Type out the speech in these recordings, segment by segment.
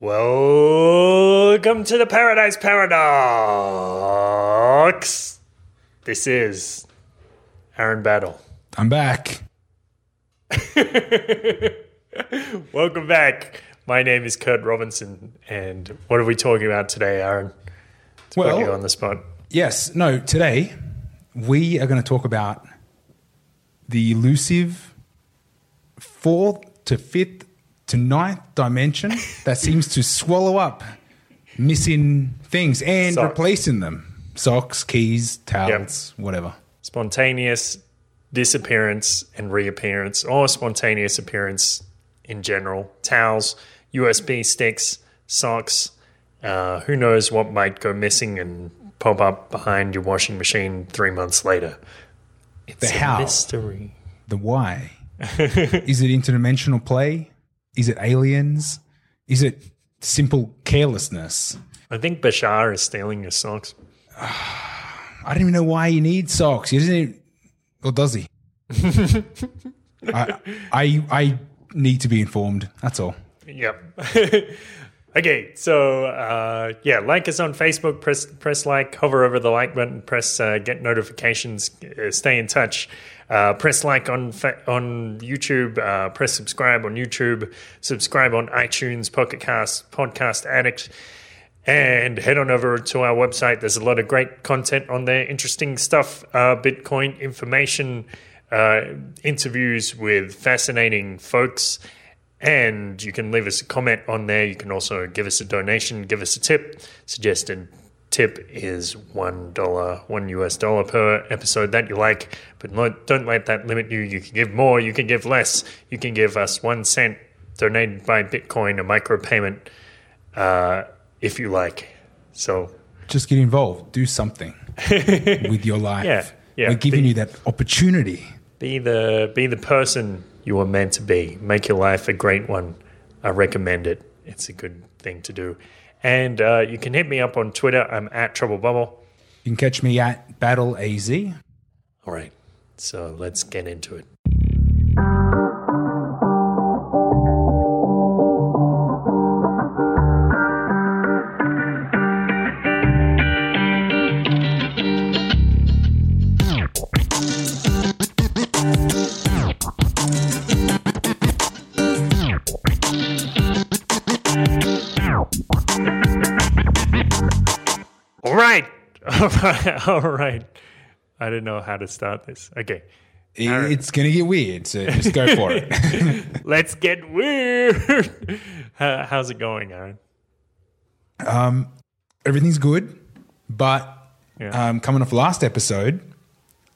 Welcome to the Paradise Paradox. This is Aaron Battle. I'm back. Welcome back. My name is Kurt Robinson, and what are we talking about today, Aaron? To put Well- you on the spot. Yes, no, today we are going to talk about the elusive fourth to fifth to ninth dimension that seems to swallow up missing things and Socks. replacing them. Socks, keys, towels, whatever. Spontaneous disappearance and reappearance, or spontaneous appearance in general. Towels, USB sticks, socks. Uh, who knows what might go missing and pop up behind your washing machine three months later? It's The a how. mystery. The why. Is it interdimensional play? Is it aliens? Is it simple carelessness? I think Bashar is stealing your socks. I don't even know why he needs socks. He doesn't, even- or does he? I, I, I need to be informed. That's all. Yep. okay, so uh, yeah, like us on Facebook. Press press like, hover over the like button, press uh, get notifications, uh, stay in touch. Uh, press like on fa- on YouTube. Uh, press subscribe on YouTube. Subscribe on iTunes, Pocket Cast, Podcast Addict. And head on over to our website. There's a lot of great content on there, interesting stuff, uh, Bitcoin information, uh, interviews with fascinating folks. And you can leave us a comment on there. You can also give us a donation, give us a tip. Suggested tip is one dollar, one US dollar per episode that you like. But no, don't let that limit you. You can give more, you can give less. You can give us one cent donated by Bitcoin, a micropayment, uh, if you like. So Just get involved. Do something with your life. Yeah, yeah. We're giving Be- you that opportunity. be the be the person you were meant to be. Make your life a great one. I recommend it. It's a good thing to do. And uh, you can hit me up on Twitter. I'm at Trouble Bubble. You can catch me at Battle AZ. All right. So let's get into it. All right. Right. I didn't know how to start this. Okay. It- It's going to get weird, so just go for it. Let's get weird. How- How's it going, Aaron? Um, Everything's good, but Yeah. um, coming off last episode,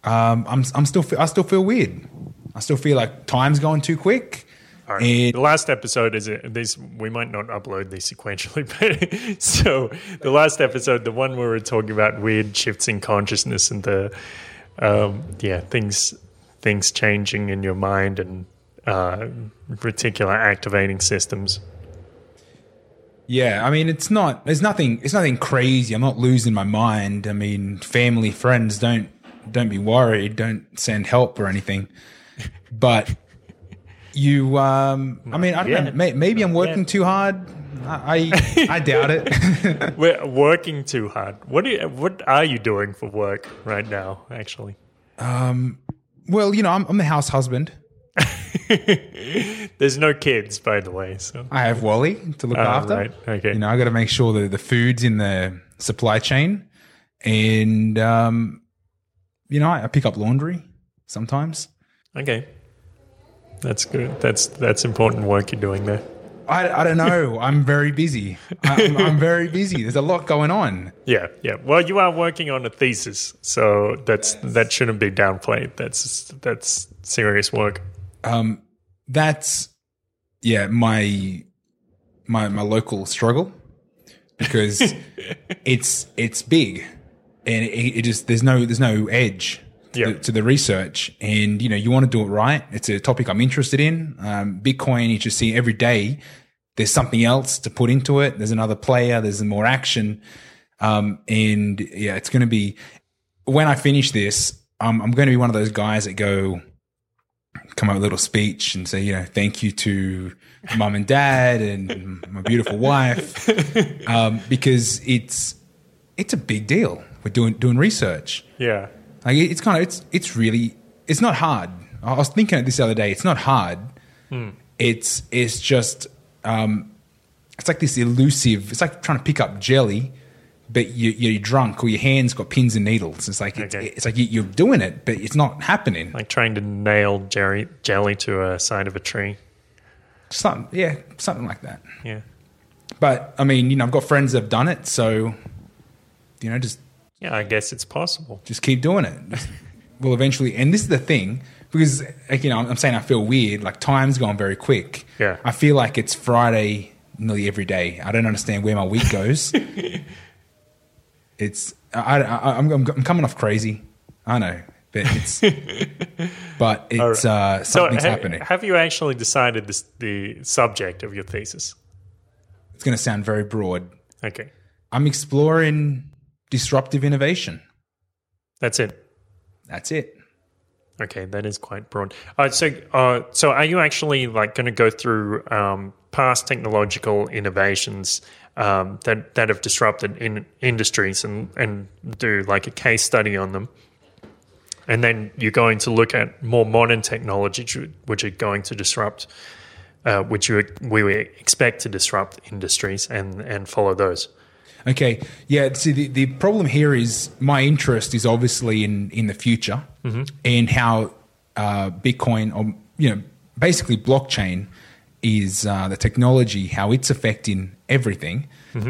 um, I'm, I'm still, I still feel weird. I still feel like time's going too quick. All right. And the last episode is it, this. We might not upload these sequentially, but so the last episode, the one where we're talking about weird shifts in consciousness and the um, yeah things things changing in your mind and uh, reticular activating systems. Yeah, I mean, it's not. There's nothing. It's nothing crazy. I'm not losing my mind. I mean, family, friends, don't don't be worried. Don't send help or anything. But you, um, I mean, I don't Yeah. know. May, maybe I'm working Yeah. too hard. I I, I doubt it. We're working too hard. What do you, what are you doing for work right now? Actually, um, well, you know, I'm, I'm the house husband. there's no kids, by the way. So I have Wally to look after. Ah, right. Okay. You know, I got to make sure that the food's in the supply chain, and um, you know, I, I pick up laundry sometimes. okay, that's good. That's that's important work you're doing there. I, I don't know. I'm very busy. I'm, I'm very busy. There's a lot going on. Yeah, yeah. Well, you are working on a thesis, so that's that shouldn't be downplayed. That's that's serious work. Um, That's yeah, my my my local struggle because it's it's big and it, it just there's no there's no edge Yeah. the, to the research and you know you want to do it right. It's a topic I'm interested in. Um, Bitcoin, you just see every day. There's something else to put into it. There's another player. There's more action. Um, and yeah, it's going to be when I finish this. Um, I'm going to be one of those guys that go, come up with a little speech and say, you know, thank you to mum and dad and my beautiful wife, um, because it's it's a big deal. We're doing doing research. Yeah. Like it- it's kind of it's it's really it's not hard. I was thinking of this the other day. It's not hard. It's it's just um, it's like this elusive. It's like trying to pick up jelly, but you, you're drunk or your hands got pins and needles. It's like it's, Okay. it's like you, you're doing it, but it's not happening. Like trying to nail jerry, jelly to a side of a tree. Something, yeah, something like that. Yeah. But I mean, you know, I've got friends that have done it, so you know, just Yeah, I guess it's possible. just keep doing it. We'll eventually. And this is the thing, because like, you know, I'm saying I feel weird. Like time's gone very quick. Yeah. I feel like it's Friday nearly every day. I don't understand where my week goes. it's I, I, I'm, I'm I'm coming off crazy. I know, but it's but it's uh, So, something's ha- happening. have you actually decided this, the subject of your thesis? It's going to sound very broad. Okay. I'm exploring disruptive innovation. That's it. That's it. Okay, that is quite broad. Uh, so, uh, so are you actually like going to go through um, past technological innovations um, that that have disrupted in industries and and do like a case study on them? And then you're going to look at more modern technology, which- are going to disrupt, uh, which you, we expect to disrupt industries, and and follow those. Okay. Yeah. See, the, the problem here is my interest is obviously in, in the future and how uh, Bitcoin, or, you know, basically blockchain is uh, the technology, how it's affecting everything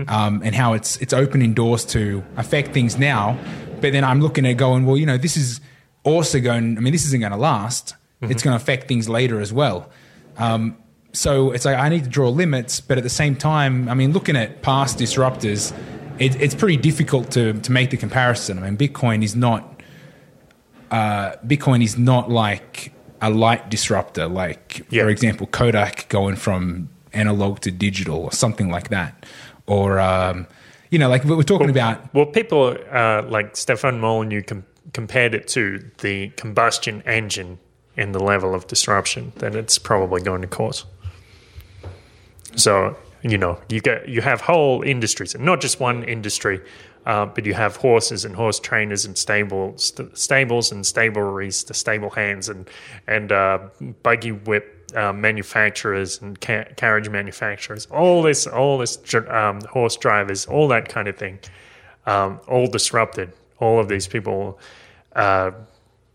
um, and how it's, it's opening doors to affect things now. But then I'm looking at going, well, you know, this is also going, I mean, this isn't going to last. It's going to affect things later as well. Um, so it's like I need to draw limits, but at the same time, I mean, looking at past disruptors, it, it's pretty difficult to to make the comparison. I mean, Bitcoin is not uh, Bitcoin is not like a light disruptor, like for example, Kodak going from analog to digital or something like that, or um, you know, like we're talking about. Well, people uh, like Stefan Molyneux com- compared it to the combustion engine in the level of disruption that it's probably going to cause. So you know, you get you have whole industries, and not just one industry, uh, but you have horses and horse trainers and stables, st- stables and stableries, the stable hands, and and uh, buggy whip uh, manufacturers and ca- carriage manufacturers. All this, all this um, horse drivers, all that kind of thing, um, all disrupted. All of these people uh,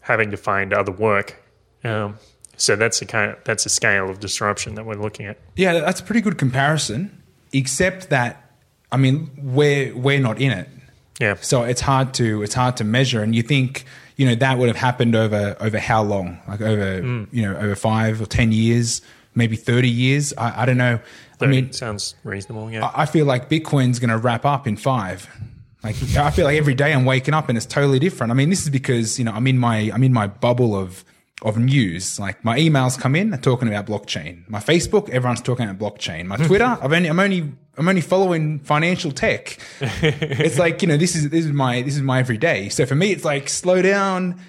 having to find other work. Um, so that's the kind of that's a scale of disruption that we're looking at. Yeah, that's a pretty good comparison, except that I mean, we're we're not in it. Yeah. So it's hard to it's hard to measure, and you think you know that would have happened over over how long? Like over mm. you know over five or ten years, maybe thirty years. I, I don't know. I mean, sounds reasonable. Yeah. I I feel like Bitcoin's going to wrap up in five. Like I feel like every day I'm waking up and it's totally different. I mean, this is because you know I'm in my I'm in my bubble of of news. Like my emails come in, they're talking about blockchain. My Facebook, everyone's talking about blockchain. My Twitter, I've only I'm only I'm only following financial tech. it's like you know this is this is my this is my everyday. So for me, it's like slow down.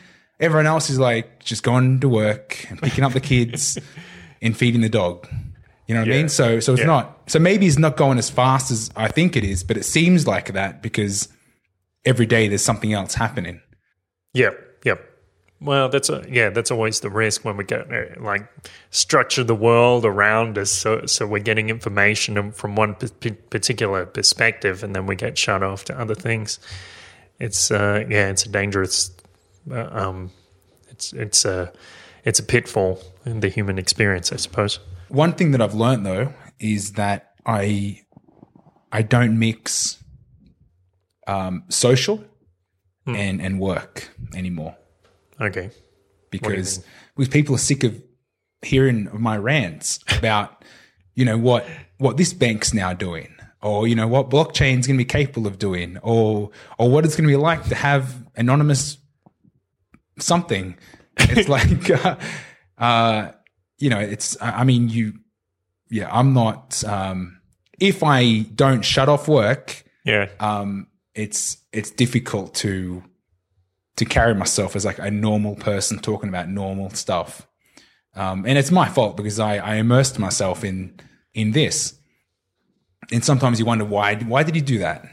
Everyone else is like just going to work and picking up the kids and feeding the dog. You know what I mean? So so it's Yeah. not so maybe it's not going as fast as I think it is, but it seems like that because every day there's something else happening. Yep, yep. Well, that's a yeah. That's always the risk when we get uh, like structure the world around us, so so we're getting information from one p- particular perspective, and then we get shut off to other things. It's uh, yeah, it's a dangerous. Uh, um, it's it's a it's a pitfall in the human experience, I suppose. One thing that I've learned though is that I I don't mix um, social and and work anymore Okay. because because people are sick of hearing of my rants about you know what what this bank's now doing or you know what blockchain's going to be capable of doing or or what it's going to be like to have anonymous something it's like uh, uh you know it's i I mean you yeah i'm not um if i don't shut off work Yeah. um, it's it's difficult to to carry myself as like a normal person talking about normal stuff. um, and it's my fault because I, I immersed myself in in this. And sometimes you wonder why why did you do that?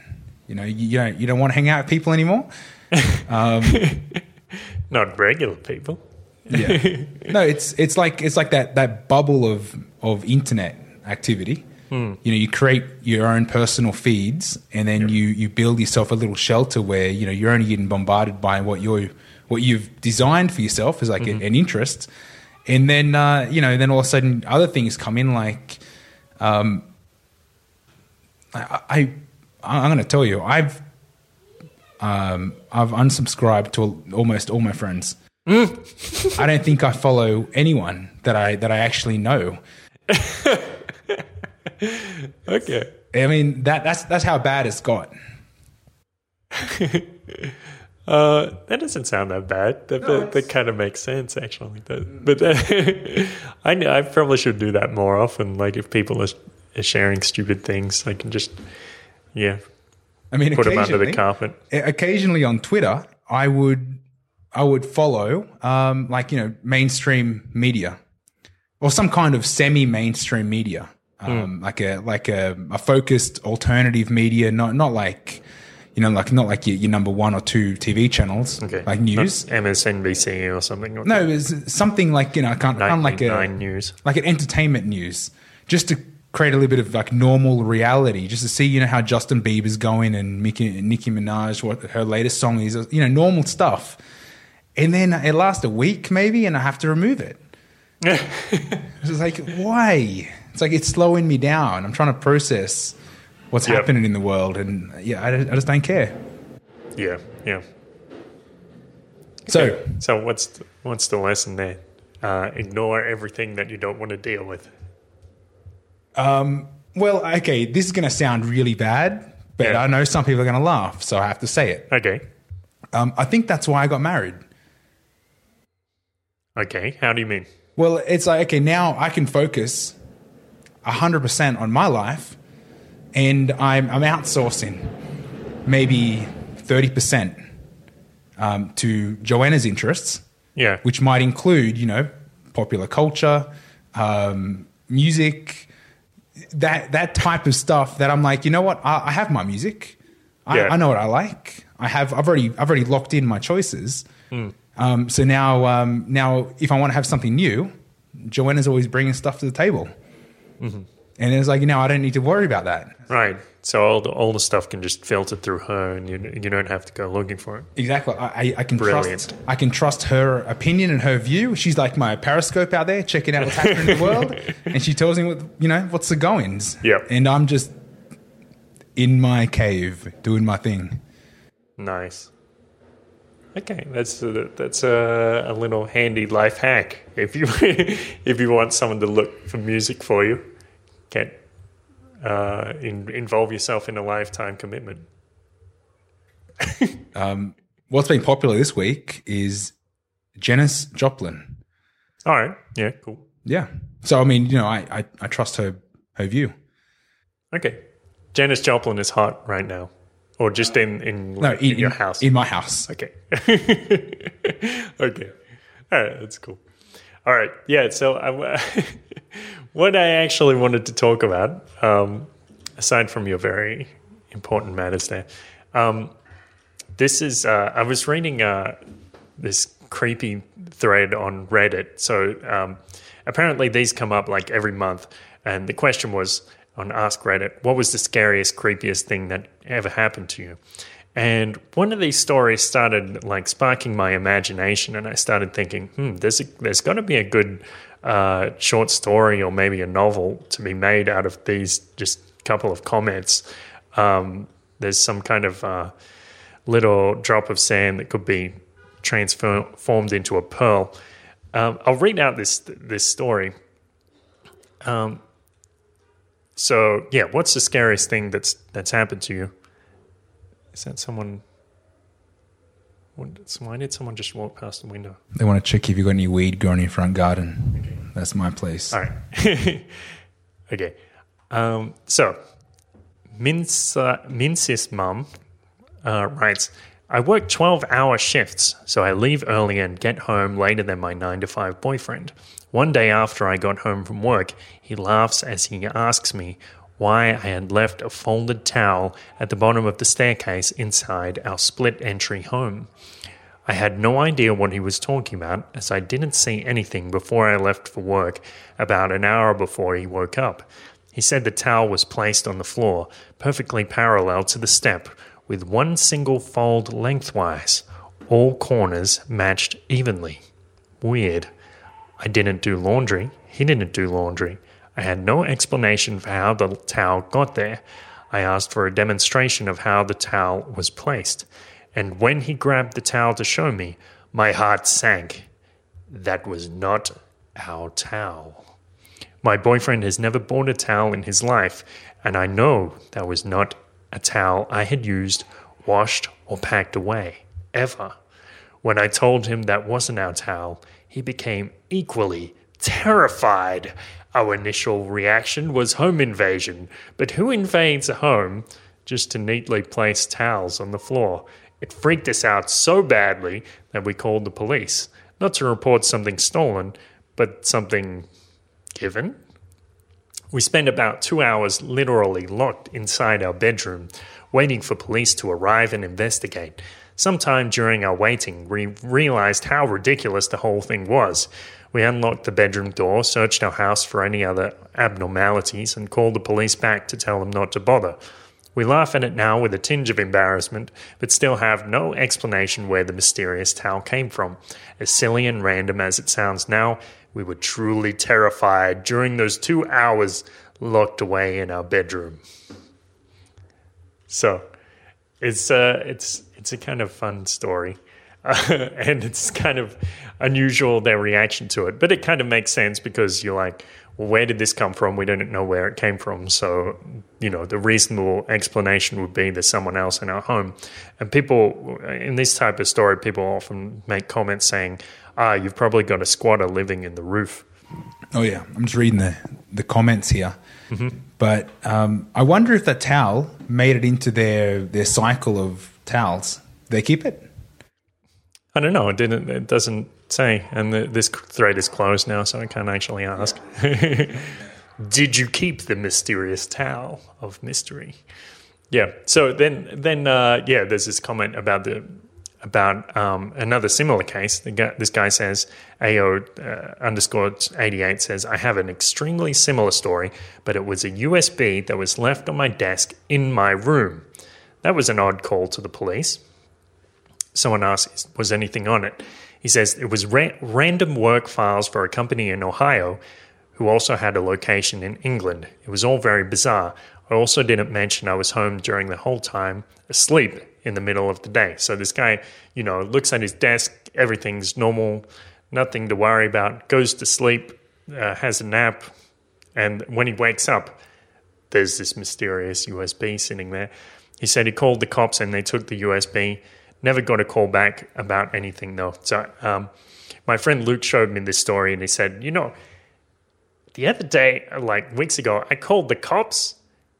You know, you, you don't you don't want to hang out with people anymore. Not regular people. Yeah. no, it's it's like it's like that that bubble of of internet activity. You know, you create your own personal feeds, and then you you build yourself a little shelter where you know you're only getting bombarded by what you what you've designed for yourself as like a- an interest, and then uh, you know then all of a sudden other things come in like, um, I, I I'm going to tell you I've um, I've unsubscribed to almost all my friends. I don't think I follow anyone that I that I actually know. Okay. I mean that that's that's how bad it's got. Uh, that doesn't sound that bad. That, that, that kind of makes sense, actually. That, but that, I know- I probably should do that more often. Like if people are, are sharing stupid things, I can just yeah I mean, put them under the carpet. occasionally on Twitter, I would I would follow um, like you know mainstream media or some kind of semi-mainstream media, um, like a like a, a focused alternative media, not not like you know like not like your, your number one or two TV channels, Okay, like news. Not MSNBC or something. No, it's something like you know kind of like a news. like an entertainment news, just to create a little bit of like normal reality, just to see you know how Justin Bieber's going and Nicki, Nicki Minaj, what her latest song is, you know, normal stuff. And then it lasts a week maybe, and I have to remove it. It's like why? It's like it's slowing me down. I'm trying to process what's Yep. happening in the world, and yeah, I, I just don't care. Yeah, yeah. So So what's the, what's the lesson there? Uh, ignore everything that you don't want to deal with. Well, okay, this is going to sound really bad, but Yeah. I know some people are going to laugh, so I have to say it. Okay, Um, I think that's why I got married. okay. How do you mean? Well, it's like, okay, now I can focus 100% on my life and I'm, I'm outsourcing maybe 30% um, to Joanna's interests, Yeah, which might include, you know, popular culture, um, music, that, that type of stuff that I'm like, you know what? I, I have my music. I, Yeah. I know what I like. I have, I've already, I've already locked in my choices. Um, so now, um, now if I want to have something new, Joanna's always bringing stuff to the table. Mm-hmm. And it's like, you know, I don't need to worry about that. right. So all the all the stuff can just filter through her, and you you don't have to go looking for it. Exactly. I, I, I can Brilliant. trust. I can trust her opinion and her view. She's like my periscope out there, checking out what's happening in the world, and she tells me what you know what's the goings. Yep. And I'm just in my cave doing my thing. Nice. Okay, that's a, that's a, a little handy life hack. If you if you want someone to look for music for you, get uh, in, involve yourself in a lifetime commitment. What's been popular this week is Janis Joplin. All right. Yeah. Cool. Yeah. So I mean, you know, I I, I trust her her view. Okay. Janis Joplin is hot right now, or just in in, No, in, in, your house. in my house. Okay. okay. All right. That's cool. All right. Yeah. So, I, what I actually wanted to talk about, um, aside from your very important matters there, um, this is, uh, I was reading uh, this creepy thread on Reddit. So, um, apparently these come up like every month. And the question was on Ask Reddit, what was the scariest, creepiest thing that ever happened to you? And one of these stories started like sparking my imagination, and I started thinking, hmm, there's a, there's got to be a good uh, short story or maybe a novel to be made out of these just couple of comments. Um, there's some kind of uh, little drop of sand that could be transformed into a pearl. Um, I'll read out this this story. Um, so yeah, what's the scariest thing that's that's happened to you? Is that someone? Why did someone just walk past the window? They want to check if you've got any weed growing in your front garden. That's my place. All right. okay. Um, so, Minsa, Minsis mum uh, writes I work 12 hour shifts, so I leave early and get home later than my 9 to 5 boyfriend. One day after I got home from work, he laughs as he asks me why I had left a folded towel at the bottom of the staircase inside our split entry home. I had no idea what he was talking about, as I didn't see anything before I left for work about an hour before he woke up. He said the towel was placed on the floor, perfectly parallel to the step, with one single fold lengthwise. All corners matched evenly. Weird. I didn't do laundry. He didn't do laundry. I had no explanation for how the towel got there. I asked for a demonstration of how the towel was placed. And when he grabbed the towel to show me, my heart sank. That was not our towel. My boyfriend has never bought a towel in his life, and I know that was not a towel I had used, washed, or packed away, ever. When I told him that wasn't our towel, he became equally terrified. Our initial reaction was home invasion, but who invades a home just to neatly place towels on the floor? It freaked us out so badly that we called the police, not to report something stolen, but something given. We spent about two hours literally locked inside our bedroom, waiting for police to arrive and investigate. Sometime during our waiting, we realized how ridiculous the whole thing was. We unlocked the bedroom door, searched our house for any other abnormalities, and called the police back to tell them not to bother. We laugh at it now with a tinge of embarrassment, but still have no explanation where the mysterious towel came from. As silly and random as it sounds now, we were truly terrified during those two hours locked away in our bedroom. So, it's uh, it's it's a kind of fun story, uh, and it's kind of unusual their reaction to it. But it kind of makes sense because you're like, well, where did this come from? We don't know where it came from. So, you know, the reasonable explanation would be there's someone else in our home. And people in this type of story, people often make comments saying, ah, you've probably got a squatter living in the roof. Oh yeah, I'm just reading the the comments here. But um, I wonder if that towel made it into their their cycle of towels. They keep it. I don't know. It didn't. It doesn't say. And the, this thread is closed now, so I can't actually ask. Did you keep the mysterious towel of mystery? Yeah. So then, then uh, yeah. There's this comment about the about um, another similar case. Guy, this guy says AO uh, underscore eighty eight says I have an extremely similar story, but it was a USB that was left on my desk in my room. That was an odd call to the police. Someone asked, was anything on it? He says it was ra- random work files for a company in Ohio who also had a location in England. It was all very bizarre. I also didn't mention I was home during the whole time, asleep in the middle of the day. So this guy, you know, looks at his desk, everything's normal, nothing to worry about, goes to sleep, uh, has a nap, and when he wakes up, there's this mysterious USB sitting there. He said he called the cops and they took the USB. Never got a call back about anything though. So um, my friend Luke showed me this story and he said, you know, the other day, like weeks ago, I called the cops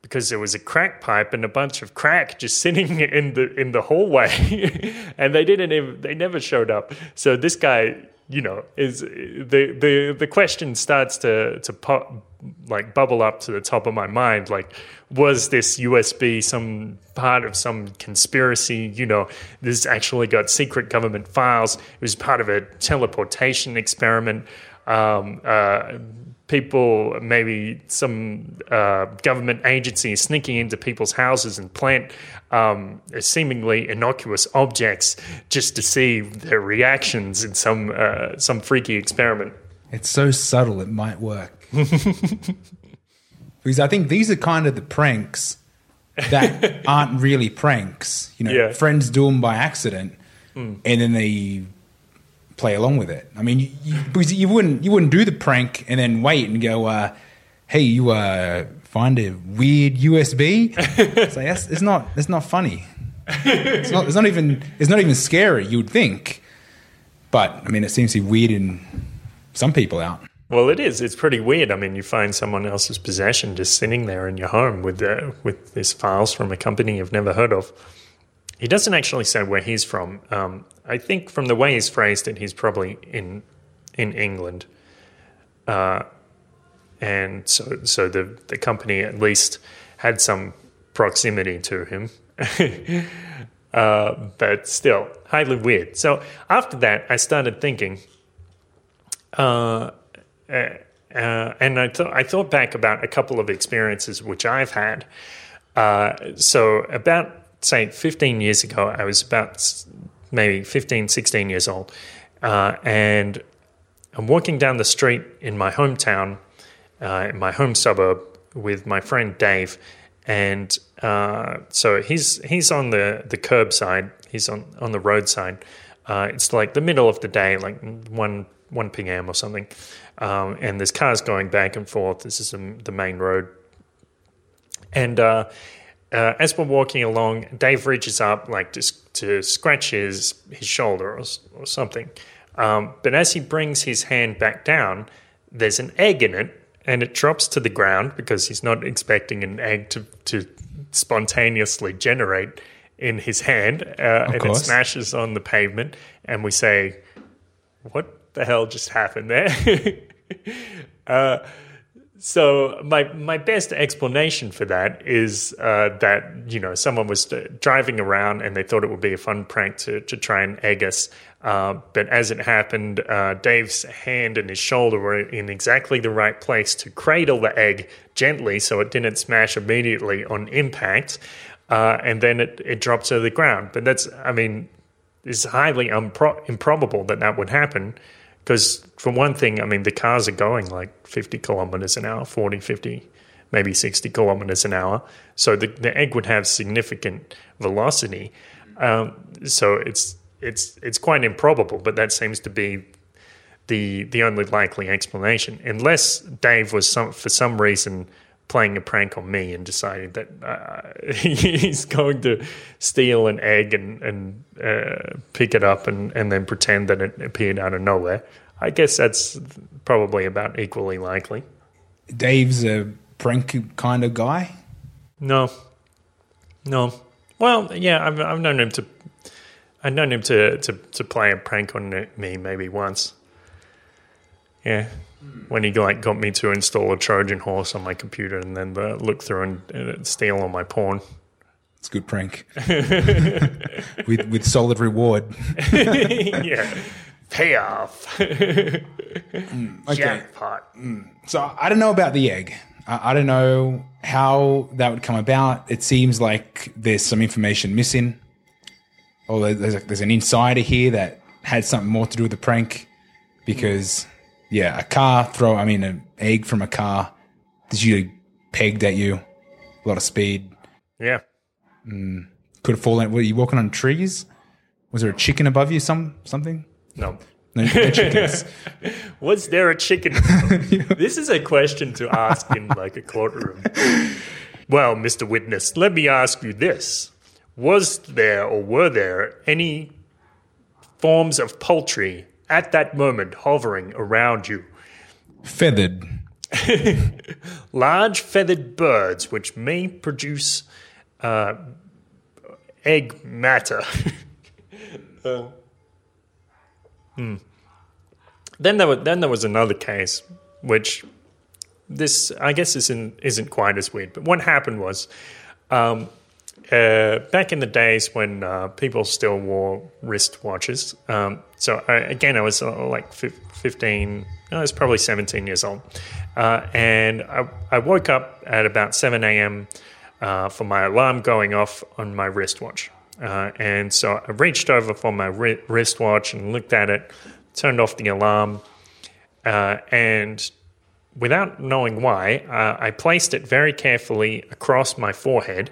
because there was a crack pipe and a bunch of crack just sitting in the in the hallway, and they didn't even they never showed up. So this guy, you know, is the the the question starts to to pop like bubble up to the top of my mind. Like, was this USB some part of some conspiracy? You know, this actually got secret government files. It was part of a teleportation experiment. Um, uh, people, maybe some uh, government agencies sneaking into people's houses and plant um, seemingly innocuous objects just to see their reactions in some uh, some freaky experiment. It's so subtle it might work. because I think these are kind of the pranks that aren't really pranks. You know, Yeah. friends do them by accident, and then they play along with it. I mean, you, you, because you wouldn't you wouldn't do the prank and then wait and go, uh, "Hey, you uh, find a weird USB." it's like that's it's not it's not funny. It's not it's not even it's not even scary. You would think, but I mean, it seems to be weird in some people out. Well, it is. It's pretty weird. I mean, you find someone else's possession just sitting there in your home with uh, with these files from a company you've never heard of. He doesn't actually say where he's from. Um, I think from the way he's phrased it, he's probably in in England. Uh, and so so the the company at least had some proximity to him. uh, but still, highly weird. So after that, I started thinking, uh, uh, uh, and I thought I thought back about a couple of experiences which I've had. Uh, so about say 15 years ago, I was about maybe 15, 16 years old, uh, and I'm walking down the street in my hometown, uh, in my home suburb, with my friend Dave, and uh, so he's he's on the the curbside, he's on on the roadside. Uh, it's like the middle of the day, like one one p.m. or something, um, and there's cars going back and forth. This is the main road, and uh, as we're walking along, Dave reaches up like to, to scratch his his shoulder or, or something. Um, but as he brings his hand back down, there's an egg in it, and it drops to the ground because he's not expecting an egg to, to spontaneously generate in his hand, uh, and course. it smashes on the pavement. And we say, "What the hell just happened there?" uh, so my my best explanation for that is uh, that you know someone was uh, driving around and they thought it would be a fun prank to to try and egg us, uh, but as it happened, uh, Dave's hand and his shoulder were in exactly the right place to cradle the egg gently, so it didn't smash immediately on impact, uh, and then it it dropped to the ground. But that's I mean, it's highly impro- improbable that that would happen. Because, for one thing, I mean, the cars are going like 50 kilometers an hour, 40, 50, maybe 60 kilometers an hour. So the, the egg would have significant velocity. Um, so it's, it's, it's quite improbable, but that seems to be the, the only likely explanation. Unless Dave was some, for some reason playing a prank on me and deciding that uh, he's going to steal an egg and, and uh, pick it up and, and then pretend that it appeared out of nowhere. I guess that's probably about equally likely. Dave's a prank kind of guy. No, no. Well, yeah, I've, I've known him to. I've known him to, to, to play a prank on me maybe once. Yeah, when he like got me to install a Trojan horse on my computer and then uh, look through and uh, steal all my porn. It's a good prank with with solid reward. yeah, payoff. Okay. Jackpot. So I don't know about the egg. I, I don't know how that would come about. It seems like there's some information missing. Or there's, a, there's an insider here that had something more to do with the prank because, yeah, a car throw, I mean, an egg from a car is usually pegged at you, a lot of speed. Yeah. Mm, Could have fallen. Were you walking on trees? Was there a chicken above you? Some something? No. No, no chickens. Was there a chicken? this is a question to ask in like a courtroom. Well, Mr. Witness, let me ask you this. Was there or were there any forms of poultry at that moment hovering around you? Feathered. Large feathered birds which may produce uh, egg matter. Uh, hmm. Then there was then there was another case, which this I guess isn't isn't quite as weird. But what happened was, um, uh, back in the days when uh, people still wore wristwatches. Um, so I, again, I was uh, like fif- fifteen. I was probably seventeen years old, uh, and I, I woke up at about seven a.m. Uh, for my alarm going off on my wristwatch. Uh, and so I reached over for my wri- wristwatch and looked at it, turned off the alarm, uh, and without knowing why, uh, I placed it very carefully across my forehead.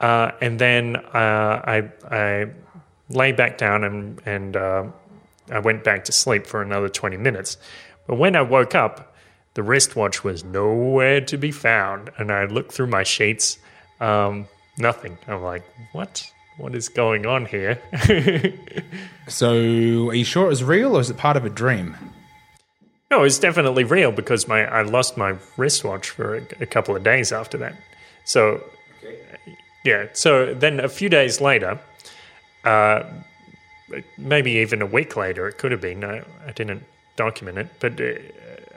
Uh, and then uh, I, I lay back down and, and uh, I went back to sleep for another 20 minutes. But when I woke up, the wristwatch was nowhere to be found. And I looked through my sheets, um, nothing. I'm like, what? What is going on here? So are you sure it was real or is it part of a dream? No, it's definitely real because my I lost my wristwatch for a, a couple of days after that. So, Yeah. So then a few days later, uh, maybe even a week later, it could have been. I, I didn't document it, but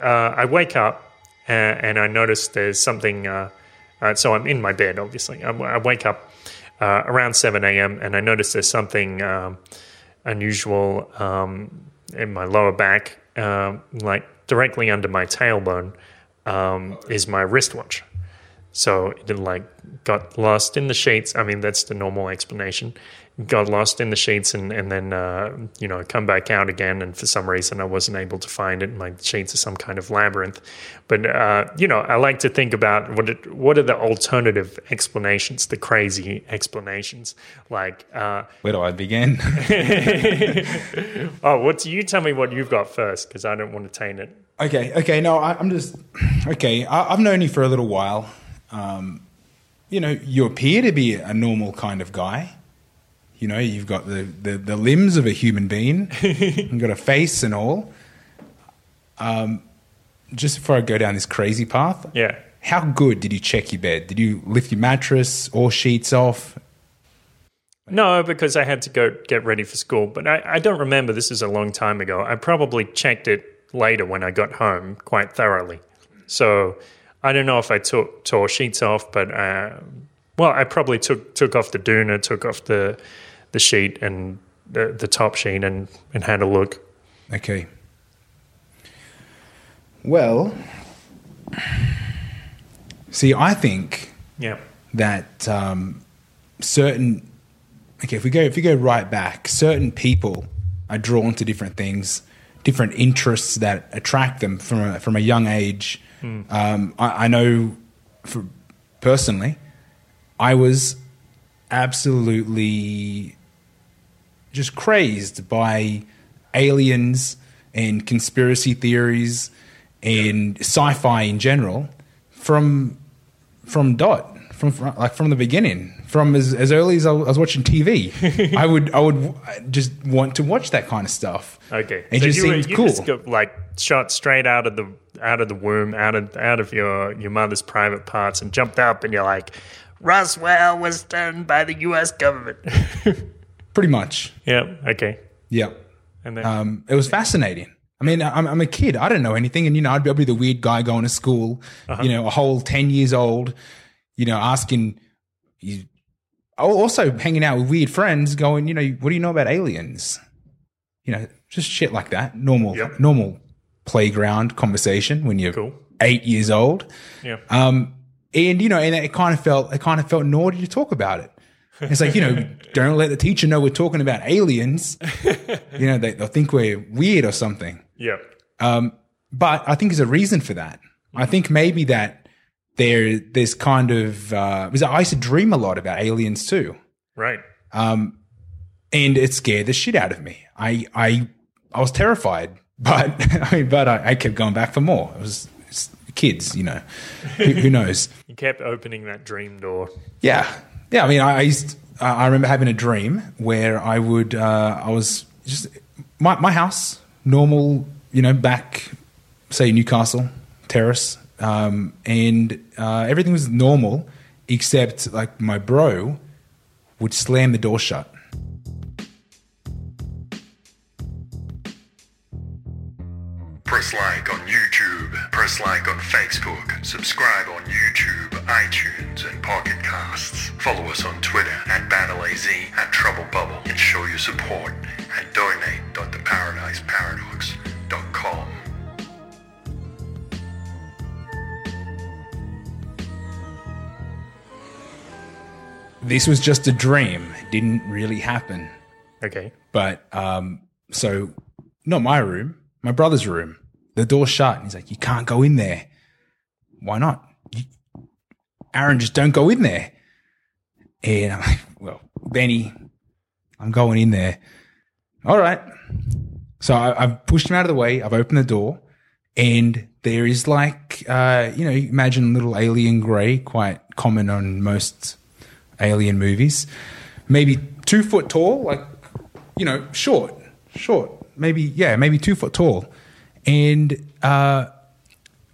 uh, I wake up and, and, I notice there's something. Uh, uh so I'm in my bed, obviously. I, I wake up uh, around 7 a.m. and I notice there's something um, unusual um, in my lower back, um, like directly under my tailbone, um, is my wristwatch. So it like got lost in the sheets. I mean, that's the normal explanation. Got lost in the sheets and, and then uh, you know come back out again and for some reason I wasn't able to find it. My sheets are some kind of labyrinth. But uh, you know I like to think about what it, what are the alternative explanations the crazy explanations? Like uh, where do I begin? Oh what do you tell me what you've got first? Because I don't want to taint it. Okay okay no I, am just okay I, have known you for a little while um, you know you appear to be a normal kind of guy you know, you've got the, the, the limbs of a human being, you've got a face and all. Um, just before I go down this crazy path, yeah. How good did you check your bed? Did you lift your mattress or sheets off? No, because I had to go get ready for school. But I, I don't remember. This is a long time ago. I probably checked it later when I got home quite thoroughly. So I don't know if I took tore sheets off, but uh, well, I probably took took off the doona, took off the the sheet and the, the top sheet and, and had a look. Okay. Well, see, I think yeah. that um, certain okay, if we go if we go right back, certain people are drawn to different things, different interests that attract them from a, from a young age. Mm. Um, I, I, know, for, personally, I was absolutely just crazed by aliens and conspiracy theories and sci-fi in general from from dot from, from like from the beginning from as, as early as I was watching TV I would I would just want to watch that kind of stuff. Okay. It so just seems cool. just got, like shot straight out of the out of the womb out of out of your your mother's private parts and jumped up and you're like Roswell was done by the U.S. government Pretty much. Yeah. Okay. Yeah. And then um, it was fascinating. I mean, I'm, I'm, a kid. I don't know anything, and you know, I'd be, I'd be the weird guy going to school. Uh-huh. You know, a whole ten years old. You know, asking. You, also hanging out with weird friends, going, you know, what do you know about aliens? You know, just shit like that. Normal, yep. normal playground conversation when you're cool. eight years old. Yeah. Um, and you know, and it kind of felt, it kind of felt naughty to talk about it. It's like, you know, don't let the teacher know we're talking about aliens. you know, they, will think we're weird or something. Yep. Um, but I think there's a reason for that. I think maybe that there, there's kind of, uh, because I used to dream a lot about aliens too. Right. Um, and it scared the shit out of me. I, I, I was terrified, but I mean, but I, I kept going back for more. It was, kids, you know, who, who knows? You kept opening that dream door. Yeah, yeah, I mean, I, I used. I remember having a dream where I would. Uh, I was just my my house, normal, you know, back, say Newcastle terrace, um, and uh, everything was normal except like my bro would slam the door shut Press like on YouTube, press like on Facebook, subscribe on YouTube, iTunes, and Pocket Casts. Follow us on Twitter at BattleAZ, at Trouble Bubble, and show your support at donate.theparadiseparadox.com. This was just a dream. It didn't really happen. Okay. But, um, so, not my room my brother's room. The door's shut. And he's like, you can't go in there. Why not? You, Aaron, just don't go in there. And I'm like, well, Benny, I'm going in there. All right. So I, have pushed him out of the way. I've opened the door and there is like, uh, you know, imagine little alien gray, quite common on most alien movies. Maybe two foot tall, like, you know, short, short maybe yeah, maybe two foot tall, and uh,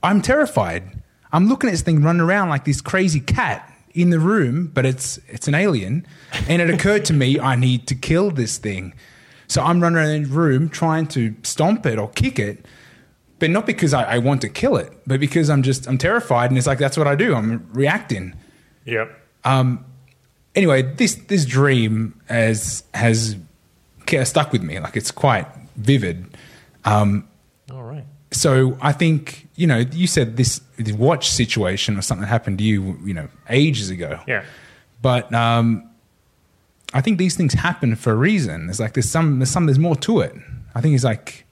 I'm terrified. I'm looking at this thing running around like this crazy cat in the room, but it's it's an alien. And it occurred to me I need to kill this thing. So I'm running around the room trying to stomp it or kick it, but not because I, I want to kill it, but because I'm just I'm terrified, and it's like that's what I do. I'm reacting. Yep. Um. Anyway, this this dream has has stuck with me. Like it's quite vivid. All right. So I think you know you said this, this watch situation or something happened to you you know ages ago. Yeah. But um, I think these things happen for a reason. There's like there's some there's some there's more to it. I think it's like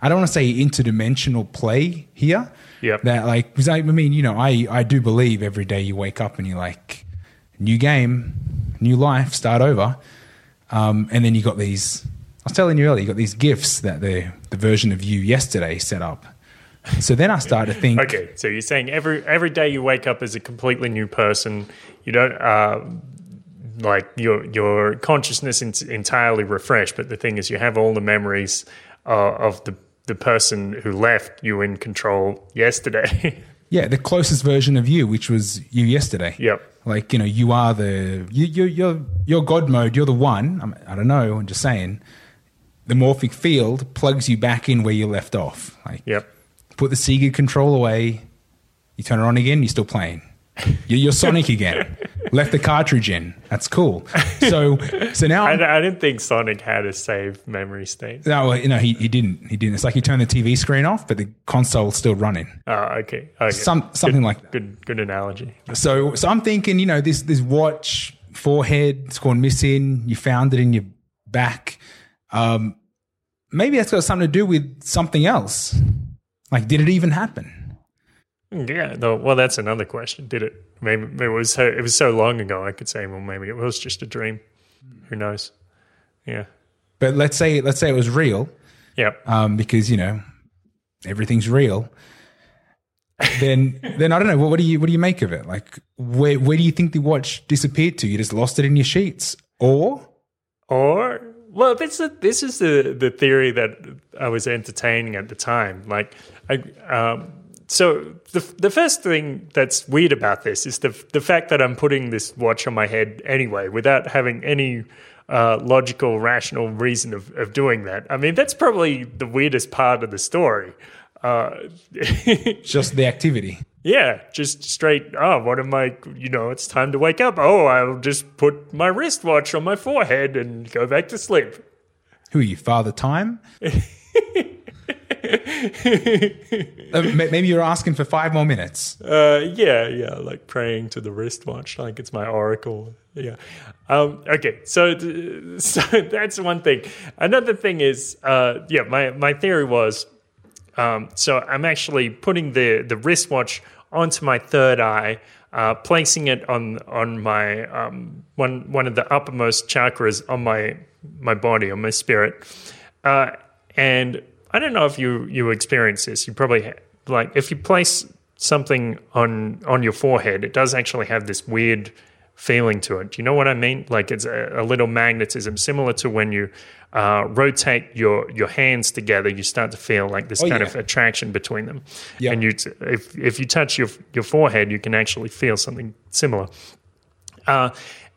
I don't want to say interdimensional play here. Yeah. That like because I, I mean you know I I do believe every day you wake up and you're like new game, new life, start over, um, and then you got these. I was telling you earlier, you got these gifts that the the version of you yesterday set up. So then I started to think. Okay, so you're saying every every day you wake up as a completely new person. You don't uh, like your your consciousness is entirely refreshed, but the thing is, you have all the memories uh, of the the person who left you in control yesterday. Yeah, the closest version of you, which was you yesterday. Yep. Like you know, you are the you you you're you're God mode. You're the one. I'm, I don't know. I'm just saying. The morphic field plugs you back in where you left off. Like yep. put the Sega control away. You turn it on again. You're still playing. You're, you're Sonic again. Left the cartridge in. That's cool. So so now I, I'm- didn't think Sonic had a save memory state. no, you know he, he didn't. He didn't. It's like you turn the TV screen off, but the console's still running. Oh, okay. okay. Some something good, like that. Good good analogy. So, so I'm thinking, you know, this this watch forehead, it's gone missing. You found it in your back. Um, maybe that's got something to do with something else. Like, did it even happen? Yeah, no, well, that's another question. Did it? Maybe it was so, it was so long ago. I could say, well, maybe it was just a dream. Who knows? Yeah, But let's say let's say it was real, yep. um, because you know everything's real. then then I don't know. What, what do you what do you make of it? Like, where where do you think the watch disappeared to? You just lost it in your sheets, or Or well, this is this is the the theory that I was entertaining at the time. Like, I um, so the the first thing that's weird about this is the the fact that I'm putting this watch on my head anyway without having any. Uh, logical, rational reason of, of doing that. I mean, that's probably the weirdest part of the story. Uh, just the activity? Yeah, just straight. Oh, what am I? You know, it's time to wake up. Oh, I'll just put my wristwatch on my forehead and go back to sleep. Who are you, Father Time? Uh, Maybe you're asking for five more minutes. Uh, yeah, yeah, like praying to the wristwatch, like it's my oracle. Yeah. Um, okay, so so that's one thing. Another thing is, uh, yeah, my my theory was, um, so I'm actually putting the the wristwatch onto my third eye. Uh, placing it on on my um, one one of the uppermost chakras on my my body on my spirit, uh, and I don't know if you you experience this. You probably like if you place something on on your forehead, it does actually have this weird feeling to it. Do you know what I mean? Like it's a, a little magnetism, similar to when you uh, rotate your your hands together. You start to feel like this Oh, kind yeah. of attraction between them. Yeah. And you, t- if if you touch your your forehead, you can actually feel something similar. Uh,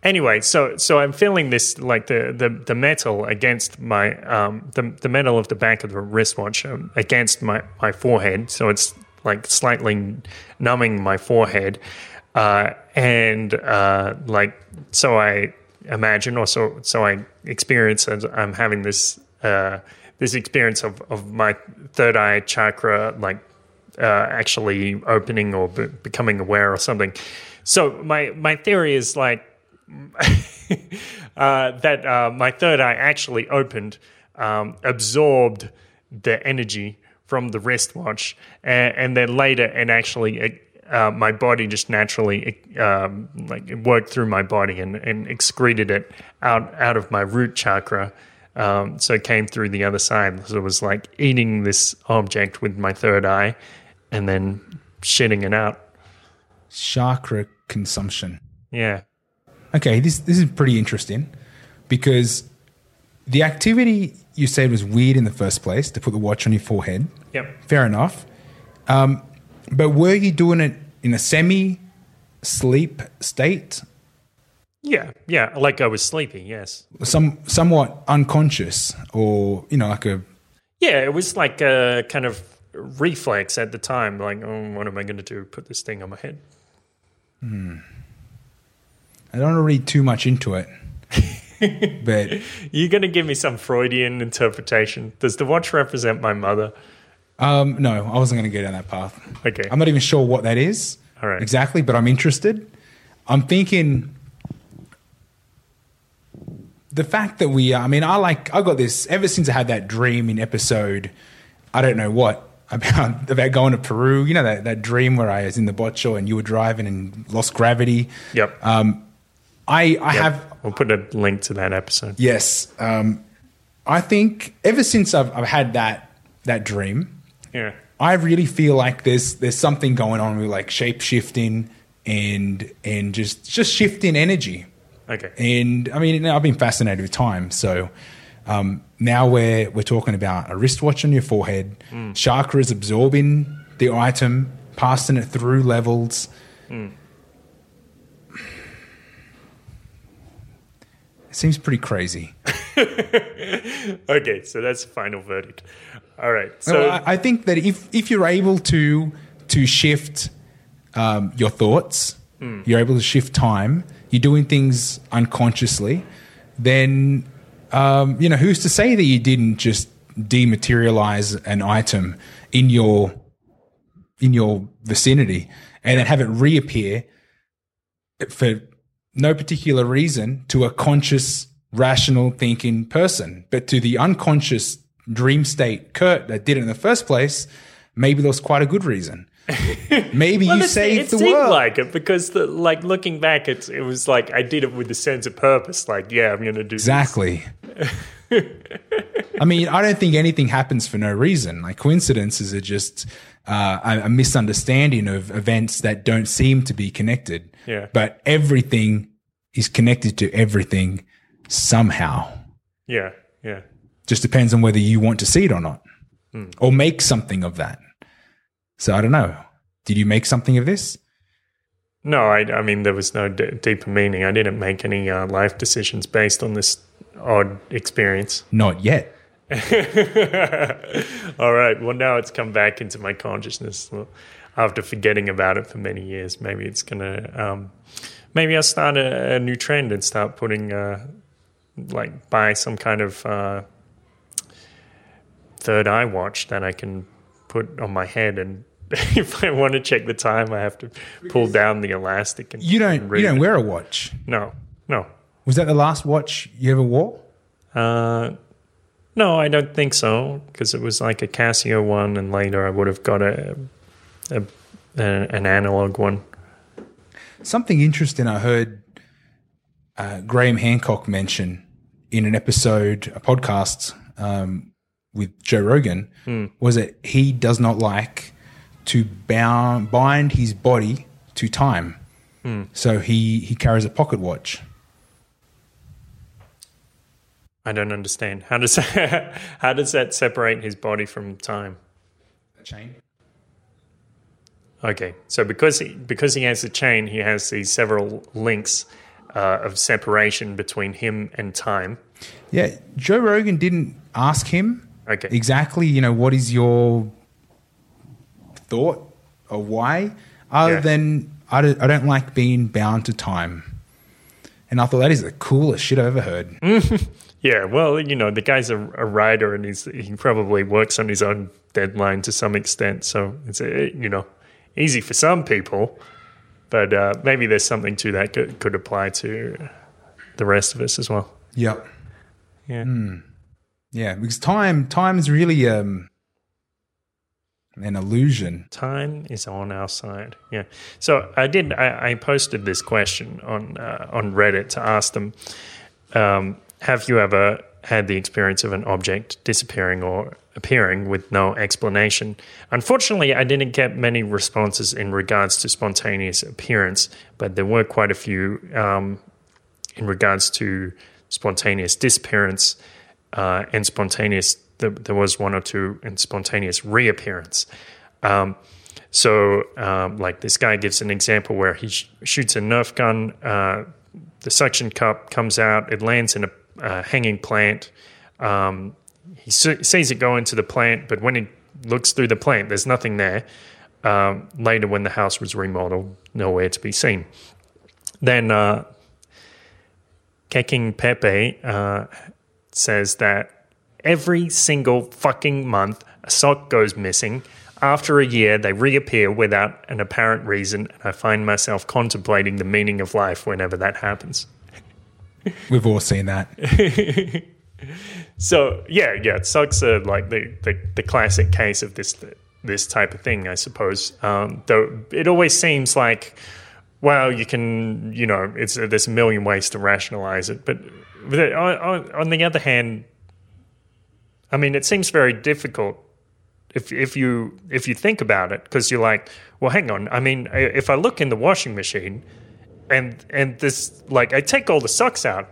anyway, so so I'm feeling this like the the, the metal against my um, the the metal of the back of the wristwatch um, against my my forehead. So it's like slightly numbing my forehead, uh, and uh, like so I imagine or so so I experience as I'm having this uh, this experience of of my third eye chakra like uh, actually opening or be- becoming aware or something. So my my theory is like uh, that uh, my third eye actually opened, um, absorbed the energy from the wristwatch, and, and then later, and actually. Uh, my body just naturally um, like it worked through my body and, and excreted it out out of my root chakra, um, so it came through the other side. So it was like eating this object with my third eye, and then shitting it out. Chakra consumption. Yeah, Okay, this this is pretty interesting because the activity you said was weird in the first place to put the watch on your forehead. yep. Fair enough. Um, but were you doing it in a semi sleep state, Yeah, yeah, like I was sleeping. Yes. some somewhat unconscious, or you know, like a Yeah, it was like a kind of reflex at the time. Like, oh, what am I going to do? Put this thing on my head? Hmm. I don't want to read too much into it, but You're going to give me some Freudian interpretation. Does the watch represent my mother? Um, no, I wasn't going to go down that path. Okay. I'm not even sure what that is All right. exactly, but I'm interested. I'm thinking the fact that we, I mean, I like, I got this ever since I had that dream in episode, I don't know what, about about going to Peru. You know, that, that dream where I was in the botcho and you were driving and lost gravity. Yep. I, I Yep. have We'll put a link to that episode. Yes. Um, I think ever since I've, I've had that that dream, Yeah. I really feel like there's there's something going on with like shape shifting and and just just shifting energy. Okay. And I mean, I've been fascinated with time, so um, now we're we're talking about a wristwatch on your forehead, chakras absorbing the item, passing it through levels. It seems pretty crazy. Okay. So that's the final verdict. All right. So So I, I think that if if you're able to to shift um, your thoughts, you're able to shift time. You're doing things unconsciously. Then um, you know who's to say that you didn't just dematerialize an item in your in your vicinity and then have it reappear for no particular reason to a conscious, rational thinking person. But to the unconscious dream state Kurt that did it in the first place, maybe there was quite a good reason. Maybe Well, you saved it the seemed world. like it because, the, like, looking back, it's, it was like I did it with a sense of purpose. Like, yeah, I'm going to do. Exactly. I mean, I don't think anything happens for no reason. Like coincidences are just uh, a, a misunderstanding of events that don't seem to be connected. Yeah. But everything is connected to everything somehow. Yeah, yeah. Just depends on whether you want to see it or not, Hmm. or make something of that. So I don't know. Did you make something of this? No, I, I mean, there was no d- deeper meaning. I didn't make any uh, life decisions based on this odd experience. Not yet. All right. Well, now it's come back into my consciousness after forgetting about it for many years. Maybe it's gonna. Um, maybe I'll start a, a new trend and start putting, uh, like, buy some kind of uh, third eye watch that I can put on my head, and if I want to check the time, I have to pull down the elastic and You don't. and You don't it. wear a watch. No, no. Was that the last watch you ever wore? Uh, no, I don't think so because it was like a Casio one, and later I would have got a, a, a an analog one. Something interesting I heard uh, Graham Hancock mention in an episode, a podcast um, with Joe Rogan, was that he does not like to bound, bind his body to time. So he, he carries a pocket watch. I don't understand how does that, how does that separate his body from time? A chain? Okay, so because he because he has a chain, he has these several links uh, of separation between him and time. Yeah, Joe Rogan didn't ask him Okay. exactly, you know, what is your thought or why, other Yeah. than I don't, I don't like being bound to time. And I thought that is the coolest shit I've ever heard. Yeah, well, you know, the guy's a, a writer and he's he probably works on his own deadline to some extent. So it's a, you know easy for some people, but uh, maybe there's something to that could could apply to the rest of us as well. Yep. Yeah. Yeah, because time is really um, an illusion. Time is on our side. Yeah. So I did. I, I posted this question on uh, on Reddit to ask them: um, Have you ever had the experience of an object disappearing or appearing with no explanation? Unfortunately, I didn't get many responses in regards to spontaneous appearance, but there were quite a few um, in regards to spontaneous disappearance uh, and spontaneous. There, there was one or two in spontaneous reappearance. Um, so, um, like this guy gives an example where he sh- shoots a Nerf gun, uh, the suction cup comes out, it lands in a uh, hanging plant. Um, he s- sees it go into the plant, but when he looks through the plant, there's nothing there. Um, later, when the house was remodeled, nowhere to be seen. Then uh, Keking Pepe uh, says that every single fucking month a sock goes missing. After a year, they reappear without an apparent reason, and I find myself contemplating the meaning of life whenever that happens. We've all seen that. So yeah, yeah, socks are like the, the, the classic case of this this type of thing, I suppose. Um, though it always seems like, well, you can, you know, it's there's a million ways to rationalize it, but on the other hand, I mean, it seems very difficult if if you if you think about it, because you're like, well, hang on. I mean, if I look in the washing machine, and and this like I take all the socks out,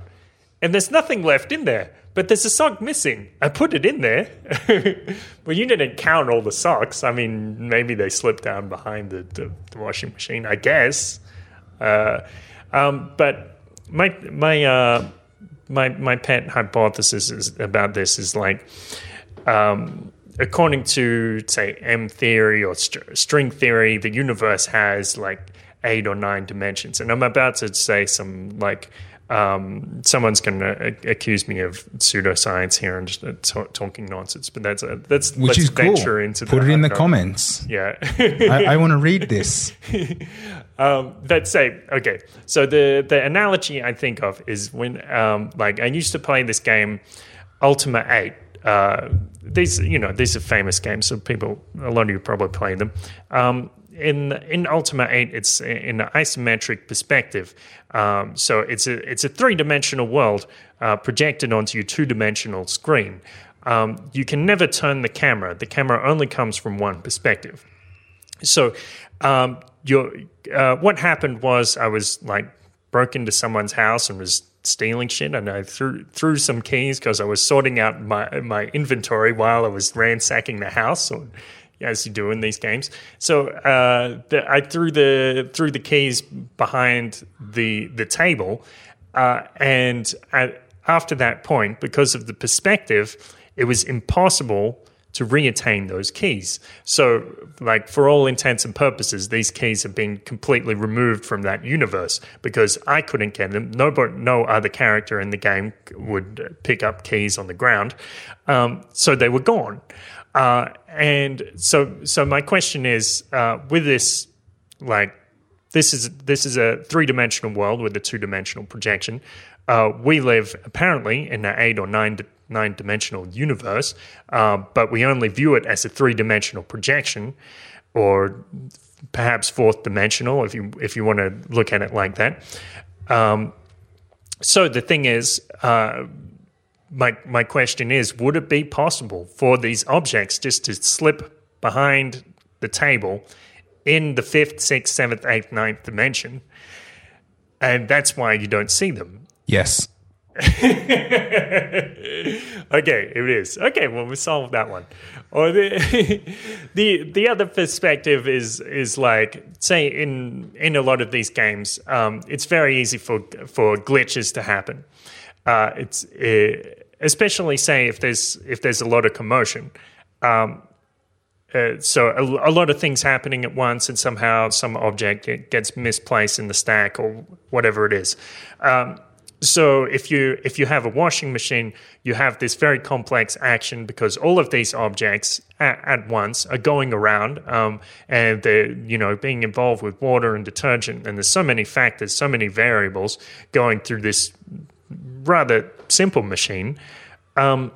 and there's nothing left in there, but there's a sock missing. I put it in there. well, you didn't count all the socks. I mean, maybe they slipped down behind the, the, the washing machine. I guess. Uh, um, but my my uh, my my pet hypothesis is about this is like um, according to say M theory or str- string theory, the universe has like eight or nine dimensions, and I'm about to say some like. Um, someone's going to accuse me of pseudoscience here and just uh, t- talking nonsense, but that's a, that's Which let's is cool. Put it in the comments. Yeah. I, I want to read this. um, let's say okay. So the the analogy I think of is when um, like I used to play this game, Ultima Eight. Uh, these you know these are famous games, so people a lot of you probably play them. Um, in in Ultima Eight, it's in an isometric perspective. Um, so it's a it's a three dimensional world uh, projected onto your two dimensional screen. Um, you can never turn the camera. The camera only comes from one perspective. So, um, your uh, what happened was I was like broke into someone's house and was stealing shit, and I threw threw some keys because I was sorting out my my inventory while I was ransacking the house. Or, as you do in these games, so uh, the, I threw the threw the keys behind the the table, uh, and at, after that point, because of the perspective, it was impossible to reattain those keys. So, like for all intents and purposes, these keys have been completely removed from that universe because I couldn't get them. No, no other character in the game would pick up keys on the ground, um, so they were gone. Uh, and so, so my question is, uh, with this, like this is this is a three dimensional world with a two dimensional projection. Uh, we live apparently in an eight or nine nine dimensional universe, uh, but we only view it as a three dimensional projection, or perhaps fourth dimensional if you if you want to look at it like that. Um, so the thing is. Uh, my my question is: Would it be possible for these objects just to slip behind the table in the fifth, sixth, seventh, eighth, ninth dimension, and that's why you don't see them? Yes. okay, it is. Okay, well we solved that one. Or the the the other perspective is is like say in in a lot of these games, um, it's very easy for for glitches to happen. Uh, it's uh, especially say if there's if there's a lot of commotion. Um, uh, so a, a, lot of things happening at once, and somehow some object gets misplaced in the stack or whatever it is. Um, so if you if you have a washing machine, you have this very complex action because all of these objects at, at once are going around, um, and they're you know being involved with water and detergent, and there's so many factors, so many variables going through this rather simple machine. Um,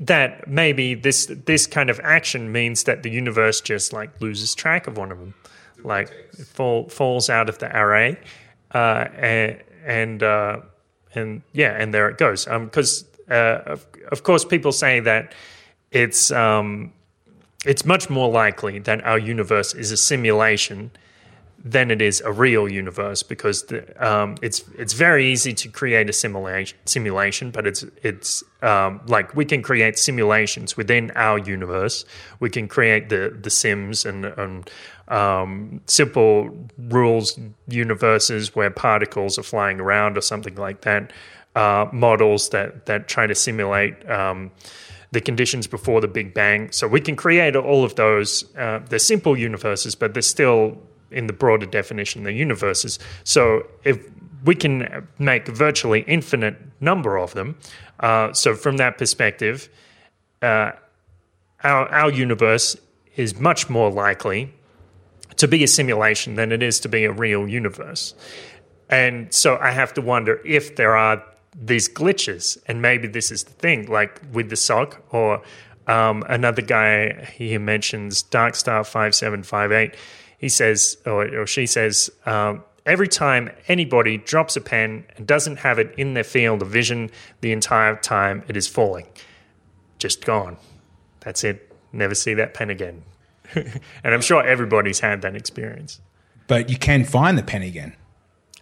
that maybe this this kind of action means that the universe just like loses track of one of them, like it fall, falls out of the array, uh, and and, uh, and yeah, and there it goes. Because uh, of, of course, people say that it's um, it's much more likely that our universe is a simulation than it is a real universe because the, um, it's it's very easy to create a simulation simulation, but it's it's um, like we can create simulations within our universe. We can create the the Sims and, and um, simple rules universes where particles are flying around or something like that. Uh, models that that try to simulate. Um, the conditions before the Big Bang. So we can create all of those. Uh, they're simple universes, but they're still in the broader definition, the universes. So if we can make virtually infinite number of them, uh, so from that perspective, uh, our our universe is much more likely to be a simulation than it is to be a real universe. And so I have to wonder if there are these glitches, and maybe this is the thing, like with the sock or um, another guy here mentions Darkstar five seven five eight. He says, or, or she says, um, every time anybody drops a pen and doesn't have it in their field of vision the entire time it is falling, just gone. That's it. Never see that pen again. and I'm sure everybody's had that experience. But you can find the pen again.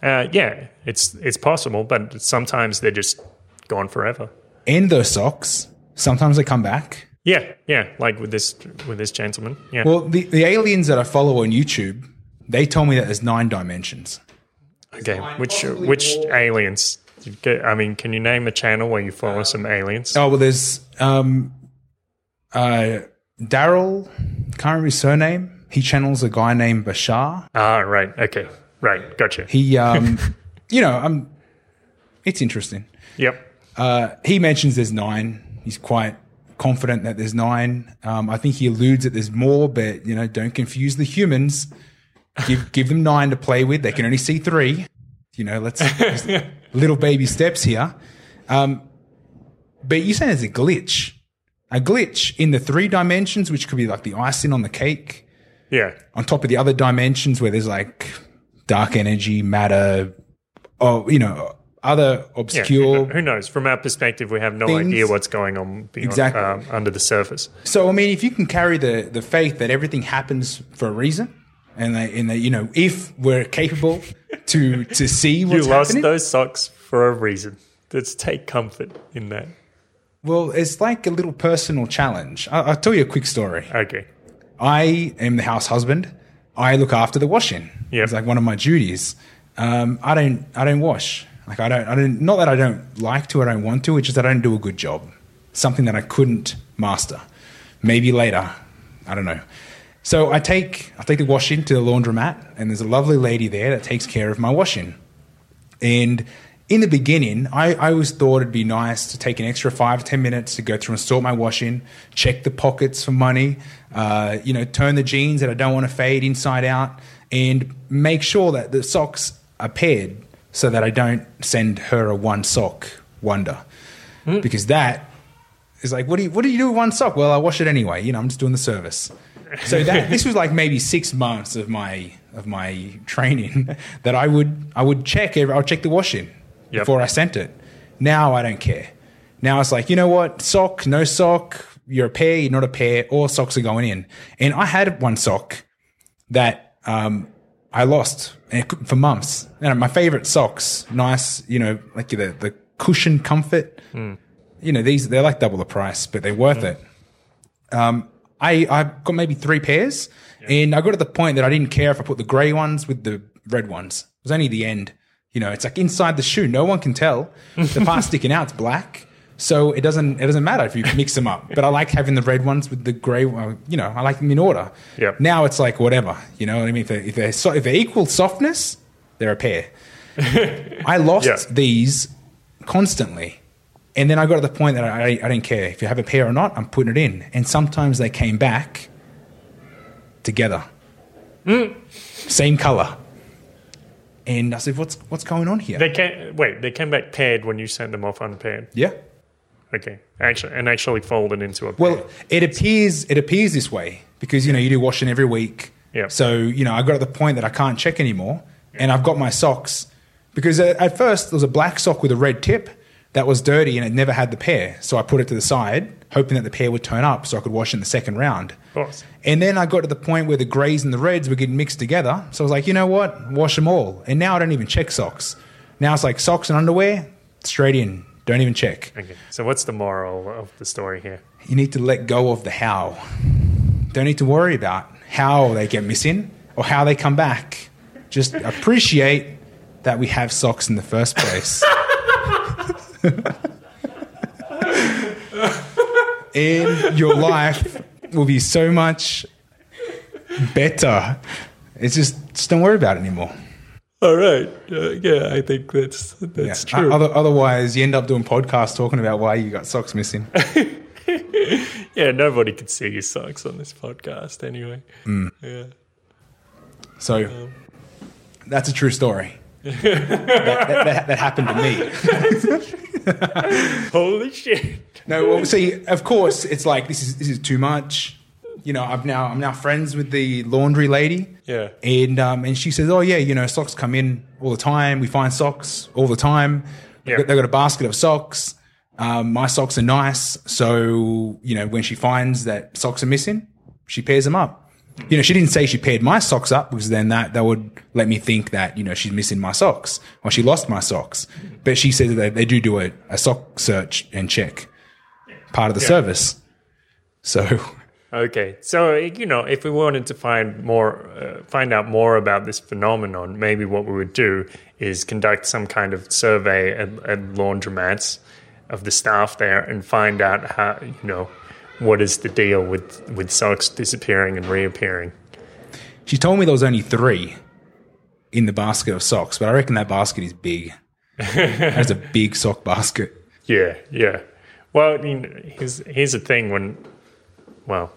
Uh, yeah, it's it's possible, but sometimes they're just gone forever. And those socks, sometimes they come back. Yeah, yeah, like with this with this gentleman. Yeah. Well, the, the aliens that I follow on YouTube, they told me that there's nine dimensions. okay. Which which aliens? I mean, can you name a channel where you follow some aliens? Oh well, there's um, uh, Darryl, can't remember his surname. He channels a guy named Bashar. Ah, right. Okay. Right. Gotcha. He, um, you know, um, it's interesting. Yep. Uh, he mentions there's nine. He's quite confident that there's nine. Um, I think he alludes that there's more, but you know, don't confuse the humans. Give give them nine to play with. They can only see three. You know, let's little baby steps here. Um, but you saying there's a glitch, a glitch in the three dimensions, which could be like the icing on the cake, Yeah. on top of the other dimensions where there's like dark energy, matter, or you know, other obscure Who, who knows? From our perspective, we have no Things- idea what's going on beyond, Exactly. um, under the surface. So I mean, if you can carry the the faith that everything happens for a reason, and that, and that you know, if we're capable to to see You lost happening, those socks for a reason. Let's take comfort in that. Well, it's like a little personal challenge. I, I'll tell you a quick story. Okay. I am the house husband. I look after the washing. Yep. It's like one of my duties. Um, I don't I don't wash. Like I don't I don't not that I don't like to, I don't want to. It's just I don't do a good job. Something that I couldn't master. Maybe later. I don't know. So I take I take the washing to the laundromat, and there's a lovely lady there that takes care of my washing. And in the beginning, I, I always thought it'd be nice to take an extra five, ten minutes to go through and sort my washing, check the pockets for money, uh, you know, turn the jeans that I don't want to fade inside out, and make sure that the socks are paired so that I don't send her a one sock wonder. Because that is like, what do you what do you do with one sock? Well, I wash it anyway. You know, I'm just doing the service. So that this was like maybe six months of my of my training that I would I would check every, I'll check the washing Yep. before I sent it. Now I don't care. Now it's like you know what sock no sock you're a pair you're not a pair all socks are going in. And I had one sock that um, I lost and it could- for months. And my favorite socks, nice you know like the the cushion comfort. You know these they're like double the price but they're worth it. Um, I I got maybe three pairs, and I got to the point that I didn't care if I put the grey ones with the red ones. It was only the end. You know, it's like inside the shoe, no one can tell. The part sticking out's black, so it doesn't it doesn't matter if you mix them up. But I like having the red ones with the grey. one. Uh, you know, I like them in order. Yep. Now it's like whatever. You know what I mean? If they're if they're, so, if they're equal softness, they're a pair. I lost Yeah. these constantly. And then I got to the point that I, I didn't care if you have a pair or not. I'm putting it in, and sometimes they came back together, mm. same color. And I said, "What's what's going on here?" They came, wait, they came back paired when you sent them off unpaired. yeah. Okay. Actually, and actually folded into a pair. Well, it appears it appears this way because you know you do washing every week. Yeah. So you know I got to the point that I can't check anymore, and I've got my socks because at, at first there was a black sock with a red tip that was dirty and it never had the pair. So I put it to the side, hoping that the pair would turn up so I could wash in the second round. Of course. And then I got to the point where the greys and the reds were getting mixed together. So I was like, you know what? Wash them all. And now I don't even check socks. Now it's like socks and underwear, straight in. Don't even check. Okay. So what's the moral of the story here? You need to let go of the how. Don't need to worry about how they get missing or how they come back. Just appreciate that we have socks in the first place. and your life will be so much better. It's just, just don't worry about it anymore. All right. Uh, yeah, I think that's that's Yeah. true. Other, otherwise, you end up doing podcasts talking about why you got socks missing. yeah, nobody could see your socks on this podcast anyway. Yeah. So that's a true story. That, that, that, that happened to me. Holy shit. No, well, see, of course, it's like this is this is too much. You know, I've now I'm now friends with the laundry lady, Yeah. and um, and she says, oh yeah, you know, socks come in all the time. We find socks all the time. They've, Yeah. got, they've got a basket of socks. Um, my socks are nice, so you know when she finds that socks are missing, she pairs them up. You know, she didn't say she paired my socks up because then that that would let me think that you know she's missing my socks or she lost my socks. But she said that they, do do a, a sock search and check, part of the service. So Okay, so you know, if we wanted to find more, uh, find out more about this phenomenon, maybe what we would do is conduct some kind of survey at, at laundromats of the staff there and find out how you know what is the deal with with socks disappearing and reappearing. she told me there was only three in the basket of socks, but I reckon that basket is big. That's a big sock basket. Yeah, yeah. Well, I mean, here's here's the thing when, well,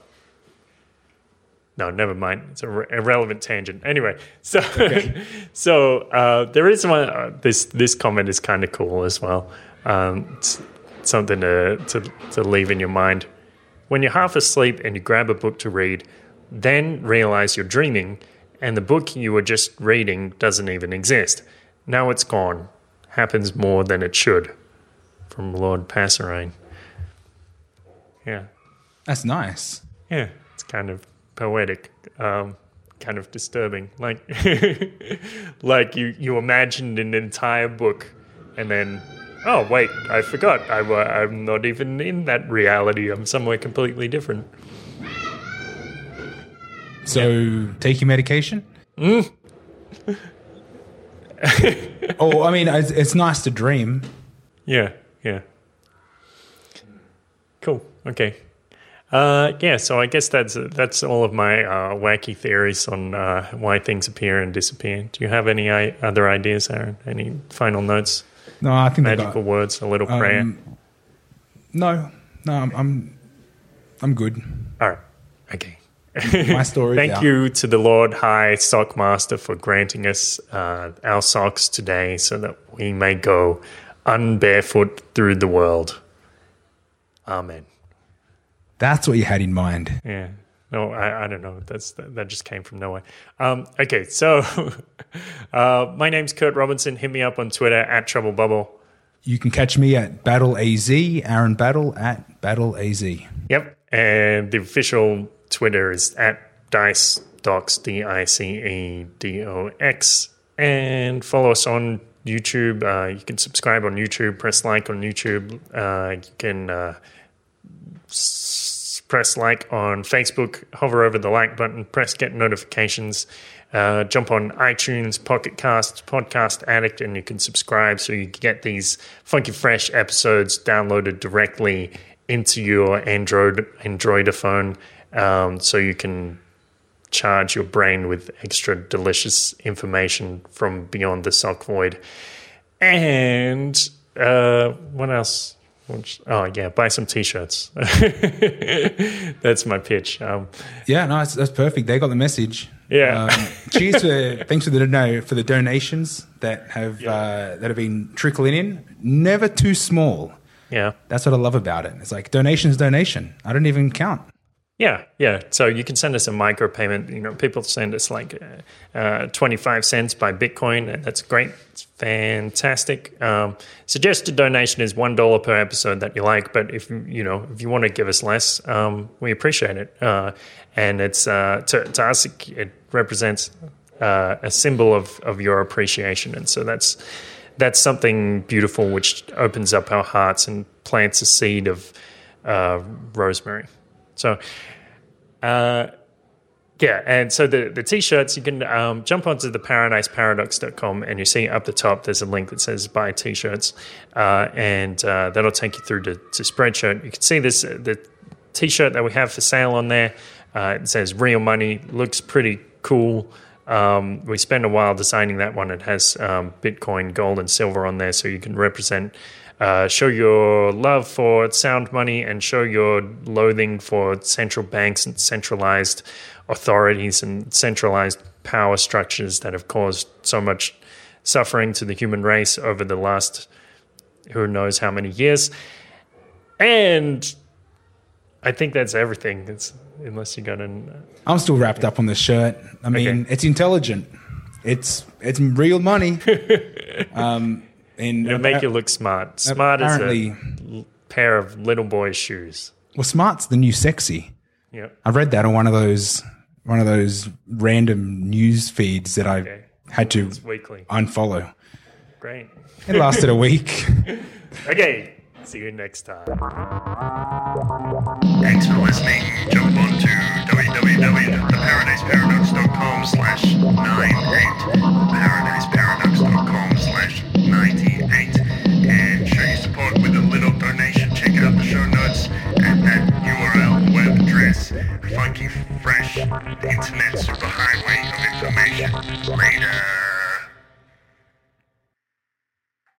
no, never mind. It's a re- irrelevant tangent. Anyway, so so uh, there is one. Uh, this this comment is kind of cool as well. Um, it's something to, to to leave in your mind. When you're half asleep and you grab a book to read, then realize you're dreaming, and the book you were just reading doesn't even exist. Now it's gone. Happens more than it should. From Lord Passerine. Yeah. That's nice. Yeah, it's kind of poetic, um, kind of disturbing. Like, like you you imagined an entire book, and then, oh wait, I forgot. I, I'm not even in that reality. I'm somewhere completely different. So take your medication. oh, I mean, it's, it's nice to dream. Yeah, yeah. Cool. Okay. Uh, yeah, so I guess that's that's all of my uh, wacky theories on uh, why things appear and disappear. Do you have any I- other ideas, Aaron? Any final notes? No, I think magical words, a little prayer. Um, no, no, I'm, I'm, I'm good. All right. Okay. My story. Thank you to the Lord High Sock Master for granting us uh, our socks today so that we may go unbarefoot through the world. Amen. That's what you had in mind. Yeah. No, I, I don't know. That's that, that just came from nowhere. Um, okay, so uh, my name's Kurt Robinson. Hit me up on Twitter at Trouble Bubble. You can catch me at Battle AZ, Aaron Battle at Battle AZ. Yep. And the official Twitter is at Dice Docs, D I C E D O X. And follow us on YouTube. Uh, you can subscribe on YouTube, press like on YouTube. Uh, you can uh, press like on Facebook, hover over the like button, press get notifications. Uh, jump on iTunes, Pocket Casts, Podcast Addict, and you can subscribe so you can get these funky fresh episodes downloaded directly into your Android Android phone, um, so you can charge your brain with extra delicious information from beyond the sock void. And uh, what else? Which- Oh yeah, buy some t-shirts. That's my pitch. Um, Yeah, no, that's, that's perfect. They got the message. Yeah. Um, cheers for thanks for the no, for the donations that have uh, that have been trickling in. Never too small. yeah, That's what I love about it. It's like donation's donation. I don't even count. Yeah, yeah. So you can send us a micropayment. You know, people send us like uh, uh, 25 cents by Bitcoin, that's great. It's fantastic. Um, suggested donation is $1 per episode that you like, but if you know, if you want to give us less, um, we appreciate it. Uh, and it's uh, to, to us, it, it represents uh, a symbol of, of your appreciation. And so that's that's something beautiful which opens up our hearts and plants a seed of uh, rosemary. So, uh, yeah, and so the, the t-shirts, you can um, jump onto the paradiseparadox.com and you see up the top there's a link that says buy t-shirts uh, and uh, that'll take you through to, to Spreadshirt. You can see this the t-shirt that we have for sale on there. Uh, it says real money, looks pretty cool. Um, we spent a while designing that one. It has um, Bitcoin, gold, and silver on there, so you can represent, uh, show your love for sound money and show your loathing for central banks and centralized authorities and centralized power structures that have caused so much suffering to the human race over the last who knows how many years. And I think that's everything. It's, unless you got an. I'm still wrapped up on the shirt. I mean, Okay. it's intelligent. It's it's real money. um, and It'll make you look smart. Smart as apparently- a l- pair of little boy shoes. well, smart's the new sexy. Yeah, I read that on one of those one of those random news feeds that I Okay. had to It's weekly. unfollow. Great. It lasted a week. Okay. See you next time. Thanks for listening. Jump on to www.theparadiseparadox.com slash 98. Theparadiseparadox.com 20, fresh, the internet superhighway of information. Later.